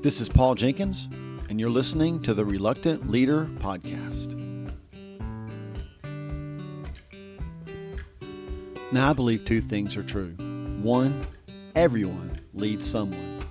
This is Paul Jenkins, and you're listening to the Reluctant Leader Podcast. Now, I believe two things are true. One, everyone leads someone.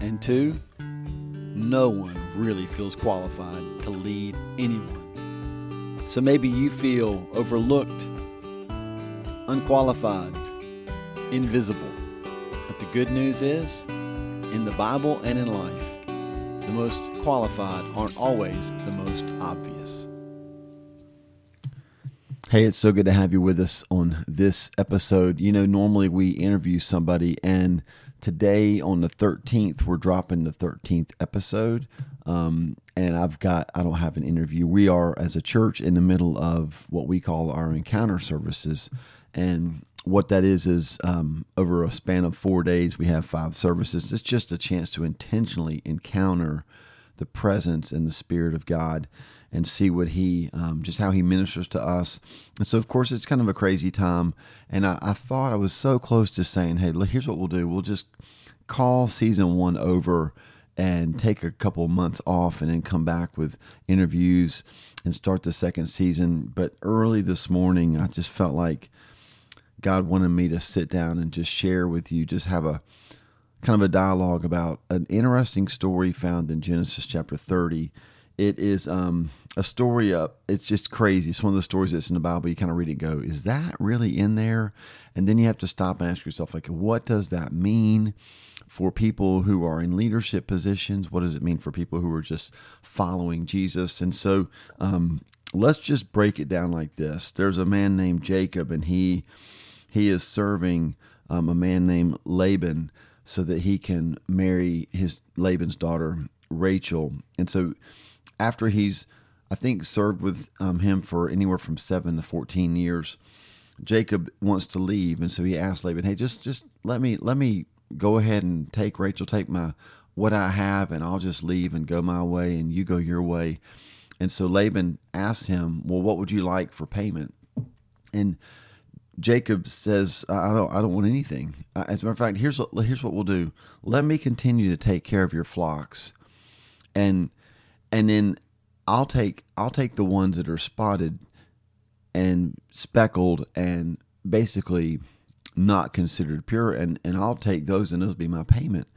And two, no one really feels qualified to lead anyone. So maybe you feel overlooked, unqualified, invisible. But the good news is, in the Bible and in life, the most qualified aren't always the most obvious. Hey, it's so good to have you with us on this episode. You know, normally we interview somebody, and today on the 13th, we're dropping the 13th episode. Um, and I've got, I don't have an interview. We are, as a church, in the middle of what we call our encounter services. And what that is is um, over a span of four days, we have five services. It's just a chance to intentionally encounter the presence and the Spirit of God and see what he um, just how he ministers to us. And so of course it's kind of a crazy time. And I, I, thought i was so close to saying hey look, here's what we'll do. We'll just call season one over and take a couple months off and then come back with interviews and start the second season. But early this morning i just felt like god wanted me to sit down and just share with you just have a kind of a dialogue about an interesting story found in genesis chapter 30 it is um, a story up. It's just crazy. It's one of the stories that's in the Bible. You kind of read it go, is that really in there? And then you have to stop and ask yourself, like, what does that mean for people who are in leadership positions? What does it mean for people who are just following Jesus? And so um, let's just break it down like this. There's a man named Jacob, and he he is serving um, a man named Laban so that he can marry his Laban's daughter Rachel. And so after he's, I think, served with um, him for anywhere from seven to fourteen years, Jacob wants to leave, and so he asks Laban, "Hey, just just let me let me go ahead and take Rachel, take my what I have, and I'll just leave and go my way, and you go your way." And so Laban asks him, "Well, what would you like for payment?" And Jacob says, "I don't, I don't want anything. As a matter of fact, here's what, here's what we'll do. Let me continue to take care of your flocks, and and then I'll take I'll take the ones that are spotted and speckled and basically not considered pure, and and I'll take those, and those will be my payment."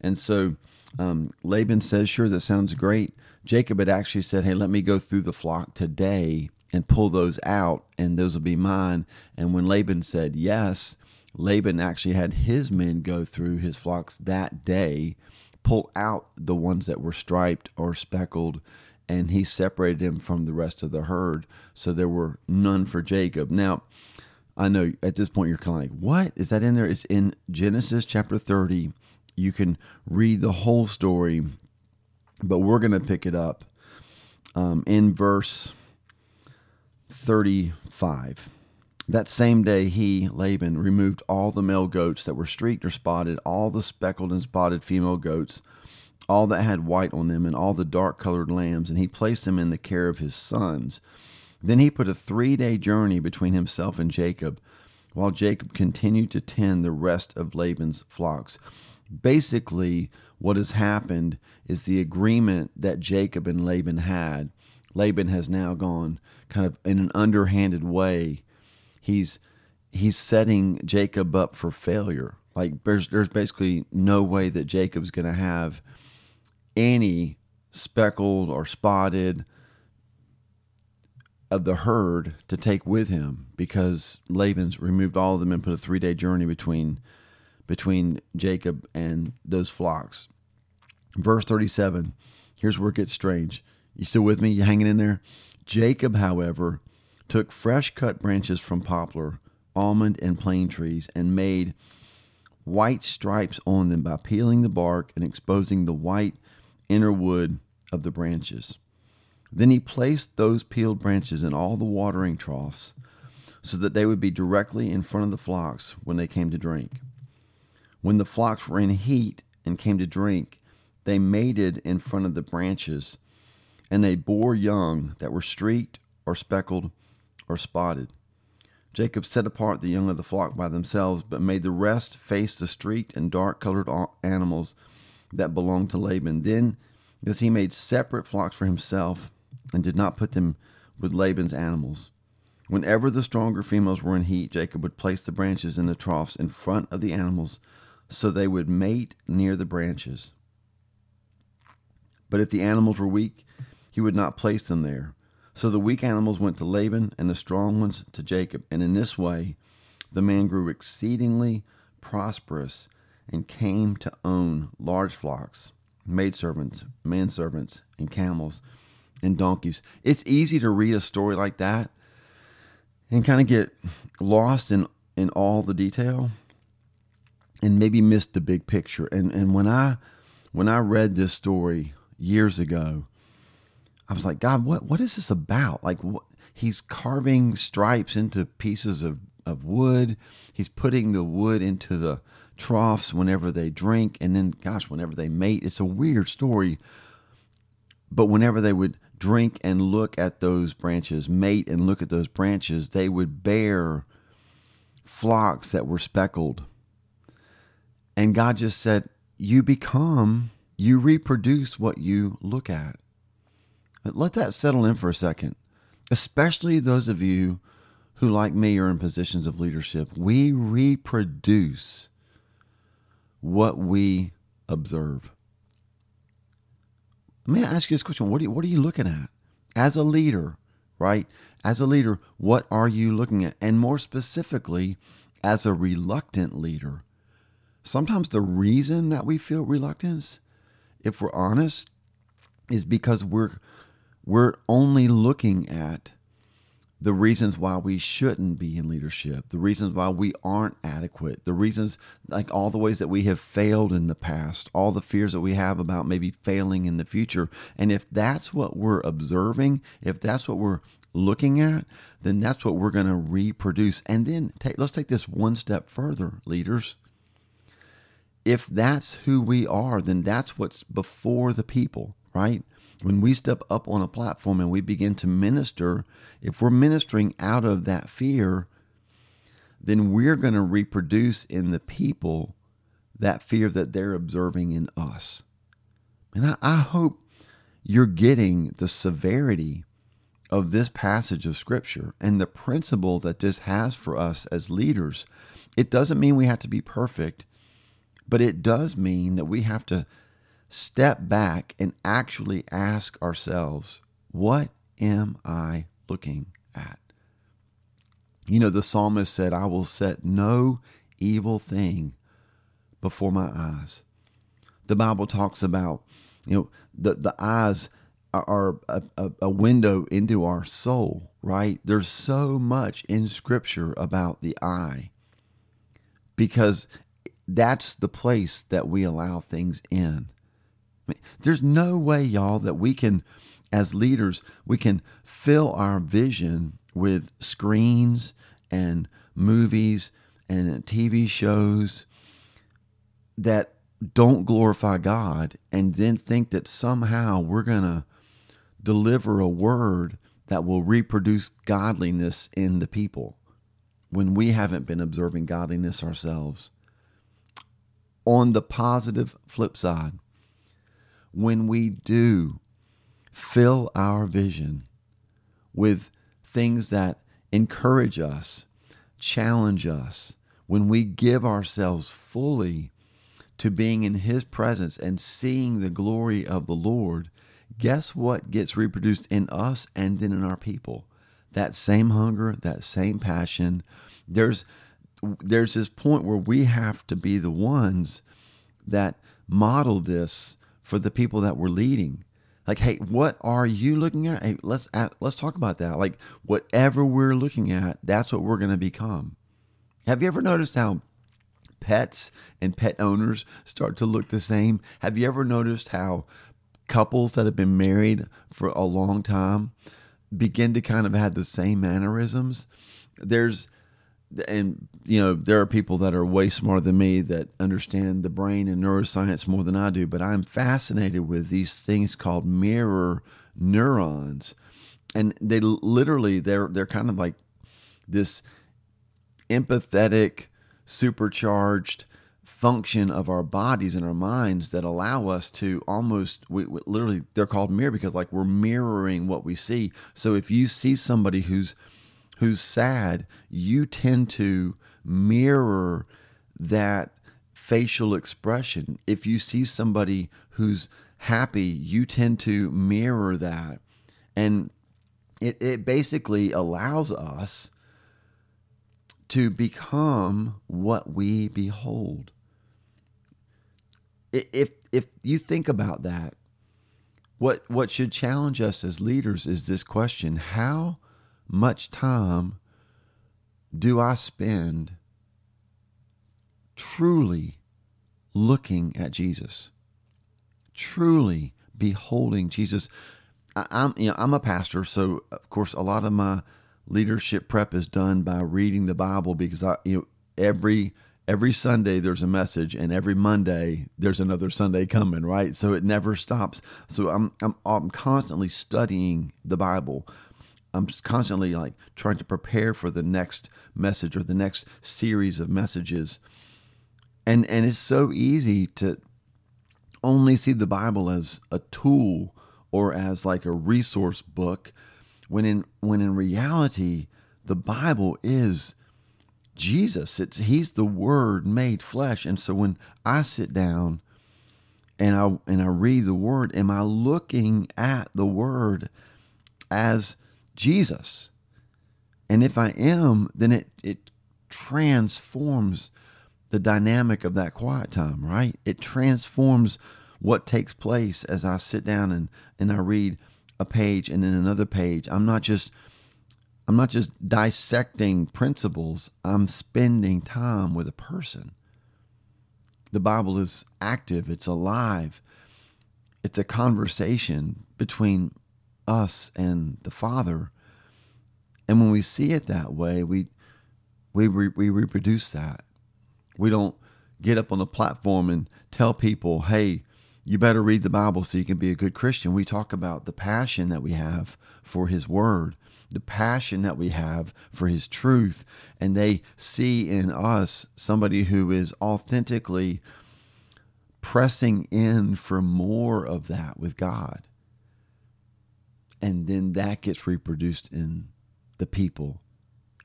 And so um, Laban says, "Sure, that sounds great." Jacob had actually said, "Hey, let me go through the flock today." and pull those out, and those will be mine. And when Laban said yes, Laban actually had his men go through his flocks that day, pull out the ones that were striped or speckled, and he separated them from the rest of the herd. So there were none for Jacob. Now, I know at this point you're kind of like, what? Is that in there? It's in Genesis chapter 30. You can read the whole story, but we're going to pick it up um, in verse 35. That same day, he, Laban, removed all the male goats that were streaked or spotted, all the speckled and spotted female goats, all that had white on them, and all the dark colored lambs, and he placed them in the care of his sons. Then he put a three day journey between himself and Jacob, while Jacob continued to tend the rest of Laban's flocks. Basically, what has happened is the agreement that Jacob and Laban had. Laban has now gone kind of in an underhanded way, he's he's setting Jacob up for failure. Like there's there's basically no way that Jacob's going to have any speckled or spotted of the herd to take with him because Laban's removed all of them and put a three day journey between between Jacob and those flocks. Verse 37, here's where it gets strange. You still with me? You hanging in there? Jacob, however, took fresh cut branches from poplar, almond, and plane trees and made white stripes on them by peeling the bark and exposing the white inner wood of the branches. Then he placed those peeled branches in all the watering troughs so that they would be directly in front of the flocks when they came to drink. When the flocks were in heat and came to drink, they mated in front of the branches and they bore young that were streaked or speckled or spotted. Jacob set apart the young of the flock by themselves, but made the rest face the streaked and dark colored animals that belonged to Laban. Then, as he made separate flocks for himself and did not put them with Laban's animals. Whenever the stronger females were in heat, Jacob would place the branches in the troughs in front of the animals so they would mate near the branches. But if the animals were weak, he would not place them there. So the weak animals went to Laban and the strong ones to Jacob. And in this way, the man grew exceedingly prosperous and came to own large flocks, maidservants, manservants, and camels and donkeys. It's easy to read a story like that and kind of get lost in in all the detail and maybe missed the big picture. And and when I when I read this story years ago, I was like, God, what what is this about? Like what, he's carving stripes into pieces of of wood. He's putting the wood into the troughs whenever they drink and then gosh, whenever they mate. It's a weird story. But whenever they would drink and look at those branches, mate and look at those branches, they would bear flocks that were speckled. And God just said, You become, you reproduce what you look at. Let that settle in for a second, especially those of you who, like me, are in positions of leadership. We reproduce what we observe. May I ask you this question. What you, what are you looking at? As a leader, right? As a leader, what are you looking at? And more specifically, as a reluctant leader, sometimes the reason that we feel reluctance, if we're honest, is because we're we're only looking at the reasons why we shouldn't be in leadership, the reasons why we aren't adequate, the reasons, like all the ways that we have failed in the past, all the fears that we have about maybe failing in the future. And if that's what we're observing, if that's what we're looking at, then that's what we're going to reproduce. And then take, let's take this one step further, leaders. If that's who we are, then that's what's before the people, right? when we step up on a platform and we begin to minister, if we're ministering out of that fear, then we're going to reproduce in the people that fear that they're observing in us. And I, I, hope you're getting the severity of this passage of Scripture and the principle that this has for us as leaders. It doesn't mean we have to be perfect, but it does mean that we have to step back and actually ask ourselves, what am I looking at? You know, the psalmist said, I will set no evil thing before my eyes. The Bible talks about, you know, the, the eyes are a, a, a window into our soul, right? There's so much in Scripture about the eye because that's the place that we allow things in. There's no way, y'all, that we can, as leaders, we can fill our vision with screens and movies and TV shows that don't glorify God and then think that somehow we're going to deliver a word that will reproduce godliness in the people when we haven't been observing godliness ourselves. On the positive flip side, when we do fill our vision with things that encourage us, challenge us, when we give ourselves fully to being in His presence and seeing the glory of the Lord, guess what gets reproduced in us and then in our people? That same hunger, that same passion. There's there's this point where we have to be the ones that model this for the people that we're leading. Like, hey, what are you looking at? Hey, let's let's talk about that. Like, whatever we're looking at, that's what we're going to become. Have you ever noticed how pets and pet owners start to look the same? Have you ever noticed how couples that have been married for a long time begin to kind of have the same mannerisms? There's and you know there are people that are way smarter than me that understand the brain and neuroscience more than I do but I'm fascinated with these things called mirror neurons. And they literally they're they're kind of like this empathetic supercharged function of our bodies and our minds that allow us to almost we, we, literally they're called mirror because like we're mirroring what we see. So if you see somebody who's who's sad you tend to mirror that facial expression. If you see somebody who's happy you tend to mirror that. And it, it basically allows us to become what we behold. If if you think about that, what what should challenge us as leaders is this question: How much time do I spend truly looking at Jesus, truly beholding Jesus? I, am you know I'm a pastor, so of course a lot of my leadership prep is done by reading the Bible because I, you know, every every Sunday there's a message, and every Monday there's another Sunday coming, right? So it never stops. So I'm I'm I'm constantly studying the Bible. I'm constantly like trying to prepare for the next message or the next series of messages. And and it's so easy to only see the Bible as a tool or as like a resource book when in when in reality the Bible is Jesus. It's he's the word made flesh. And so when I sit down and I and I read the word, am I looking at the word as Jesus? And if I am, then it it transforms the dynamic of that quiet time, right? It transforms what takes place as I sit down and, and I read a page and then another page. I'm not just I'm not just dissecting principles. I'm spending time with a person. The Bible is active, it's alive. It's a conversation between us and the Father. And when we see it that way, we we re, we reproduce that. We don't get up on a platform and tell people, "Hey, you better read the Bible so you can be a good Christian. We talk about the passion that we have for His Word, the passion that we have for His truth, and they see in us somebody who is authentically pressing in for more of that with God. And then that gets reproduced in the people.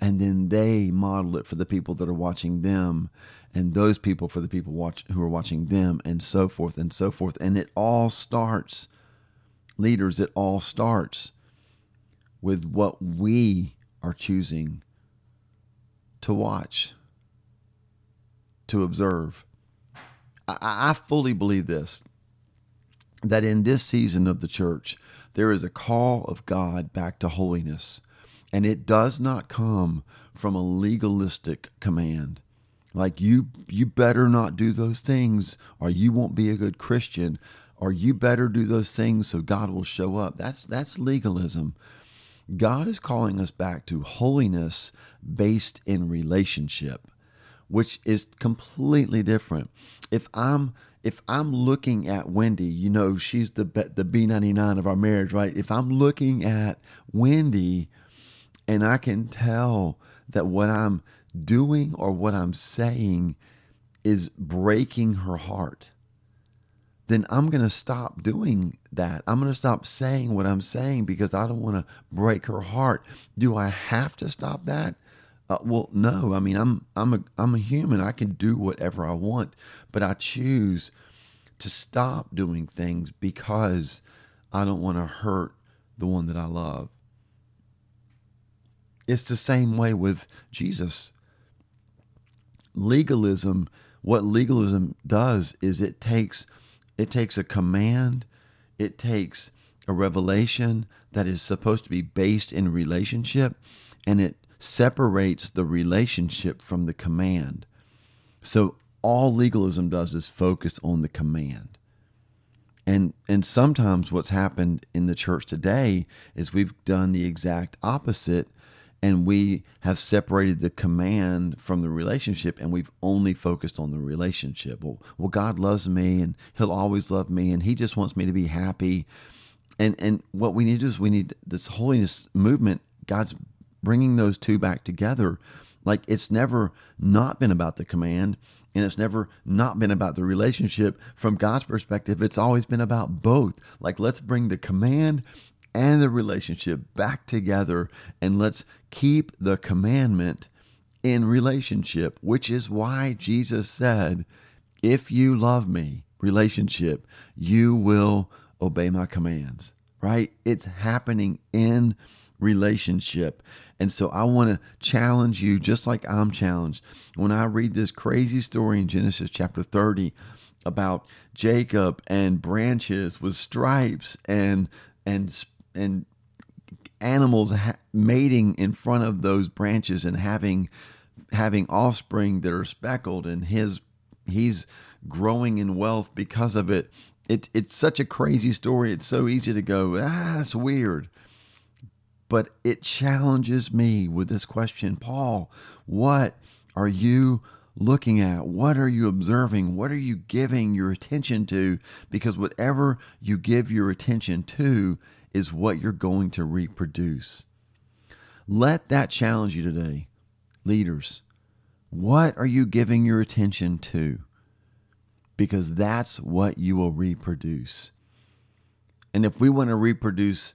And then they model it for the people that are watching them and those people for the people watch who are watching them and so forth and so forth. And it all starts leaders it all starts with what we are choosing to watch to observe. I, I fully believe this that in this season of the church there is a call of god back to holiness and it does not come from a legalistic command. Like you you better not do those things or you won't be a good Christian or you better do those things so God will show up. That's that's legalism. God is calling us back to holiness based in relationship, which is completely different. If I'm if I'm looking at Wendy, you know, she's the the B99 of our marriage, right? If I'm looking at Wendy, and I can tell that what I'm doing or what I'm saying is breaking her heart, then I'm going to stop doing that. I'm going to stop saying what I'm saying because I don't want to break her heart. Do I have to stop that? Uh, well, no. I mean, I'm I'm a I'm a human. I can do whatever I want, but I choose to stop doing things because I don't want to hurt the one that I love. It's the same way with Jesus. Legalism, what legalism does is it takes it takes a command, it takes a revelation that is supposed to be based in relationship and it separates the relationship from the command. So all legalism does is focus on the command. And and sometimes what's happened in the church today is we've done the exact opposite and we have separated the command from the relationship and we've only focused on the relationship well, well god loves me and he'll always love me and he just wants me to be happy and and what we need is we need this holiness movement god's bringing those two back together like it's never not been about the command and it's never not been about the relationship from God's perspective. It's always been about both. Like, let's bring the command and the relationship back together and let's keep the commandment in relationship, which is why Jesus said, If you love me, relationship, you will obey my commands, right? It's happening in relationship. And so I want to challenge you, just like I'm challenged. When I read this crazy story in Genesis chapter 30 about Jacob and branches with stripes and and and animals ha- mating in front of those branches and having having offspring that are speckled and his he's growing in wealth because of it it it's such a crazy story it's so easy to go ah it's weird but it challenges me with this question Paul what are you looking at? What are you observing? What are you giving your attention to? Because whatever you give your attention to is what you're going to reproduce. Let that challenge you today. Leaders, what are you giving your attention to? Because that's what you will reproduce. And if we want to reproduce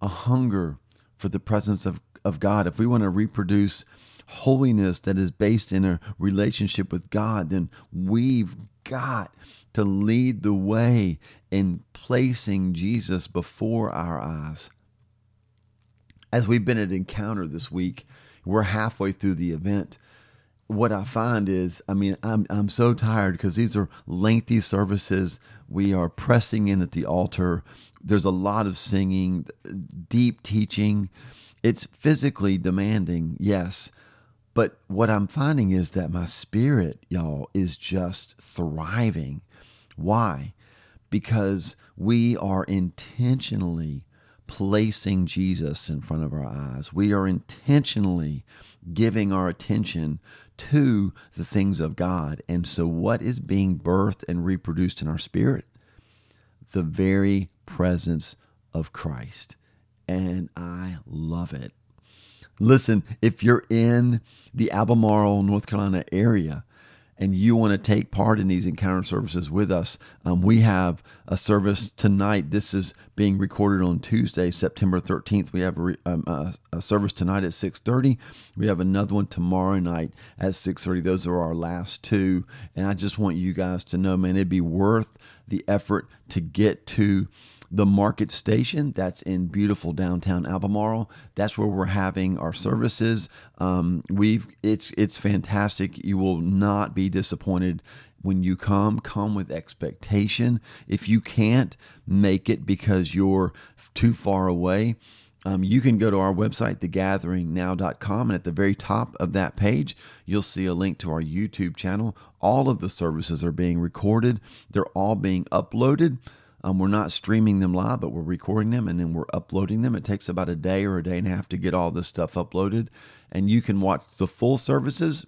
a hunger for the presence of, of God, if we want to reproduce holiness that is based in a relationship with God, then we've got to lead the way in placing Jesus before our eyes. As we've been at Encounter this week, we're halfway through the event. What I find is, I mean, I'm I'm so tired because these are lengthy services. We are pressing in at the altar. There's a lot of singing, deep teaching. It's physically demanding, yes, but what I'm finding is that my spirit, y'all, is just thriving. Why? Because we are intentionally placing Jesus in front of our eyes. We are intentionally giving our attention to the things of God. And so, what is being birthed and reproduced in our spirit? The very presence of Christ. And I love it. Listen, if you're in the Albemarle, North Carolina area, and you want to take part in these encounter services with us, um, we have a service tonight. This is being recorded on Tuesday, September 13th. We have a, um, a, a service tonight at 6:30. We have another one tomorrow night at 6:30. Those are our last two, and I just want you guys to know, man, it'd be worth the effort to get to the market station that's in beautiful downtown albemarle. That's where we're having our services. Um, we've it's it's fantastic. You will not be disappointed when you come. Come with expectation. If you can't make it because you're too far away um, you can go to our website, thegatheringnow.com, and at the very top of that page, you'll see a link to our YouTube channel. All of the services are being recorded, they're all being uploaded. Um, we're not streaming them live, but we're recording them and then we're uploading them. It takes about a day or a day and a half to get all this stuff uploaded. And you can watch the full services.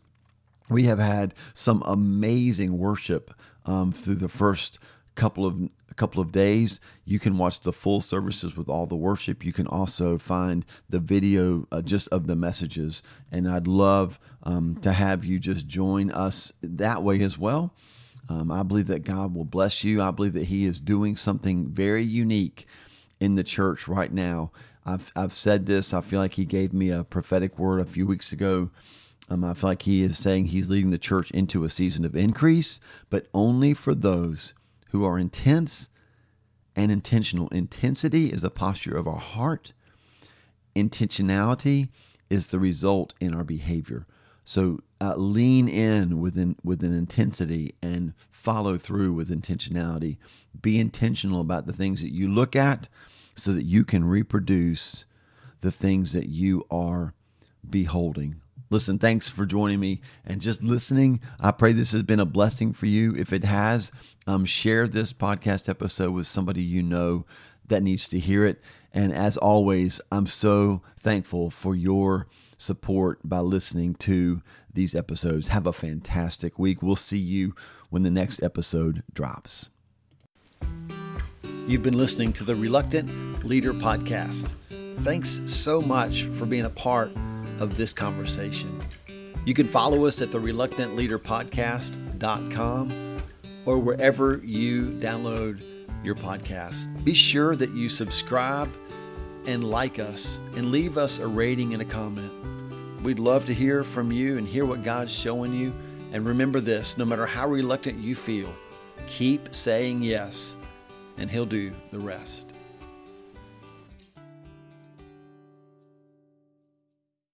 We have had some amazing worship um, through the first couple of couple of days. You can watch the full services with all the worship. You can also find the video uh, just of the messages, and I'd love um, to have you just join us that way as well. Um, I believe that God will bless you. I believe that He is doing something very unique in the church right now. I've, I've said this. I feel like He gave me a prophetic word a few weeks ago. Um, I feel like He is saying He's leading the church into a season of increase, but only for those who are intense and intentional. Intensity is a posture of our heart, intentionality is the result in our behavior. So uh, lean in with an, with an intensity and follow through with intentionality. Be intentional about the things that you look at so that you can reproduce the things that you are beholding. Listen, thanks for joining me and just listening. I pray this has been a blessing for you. If it has, um, share this podcast episode with somebody you know that needs to hear it. And as always, I'm so thankful for your support by listening to these episodes. Have a fantastic week. We'll see you when the next episode drops. You've been listening to the Reluctant Leader Podcast. Thanks so much for being a part of this conversation. You can follow us at the Reluctant Leader Podcast.com or wherever you download your podcast. Be sure that you subscribe and like us and leave us a rating and a comment. We'd love to hear from you and hear what God's showing you. And remember this no matter how reluctant you feel, keep saying yes, and He'll do the rest.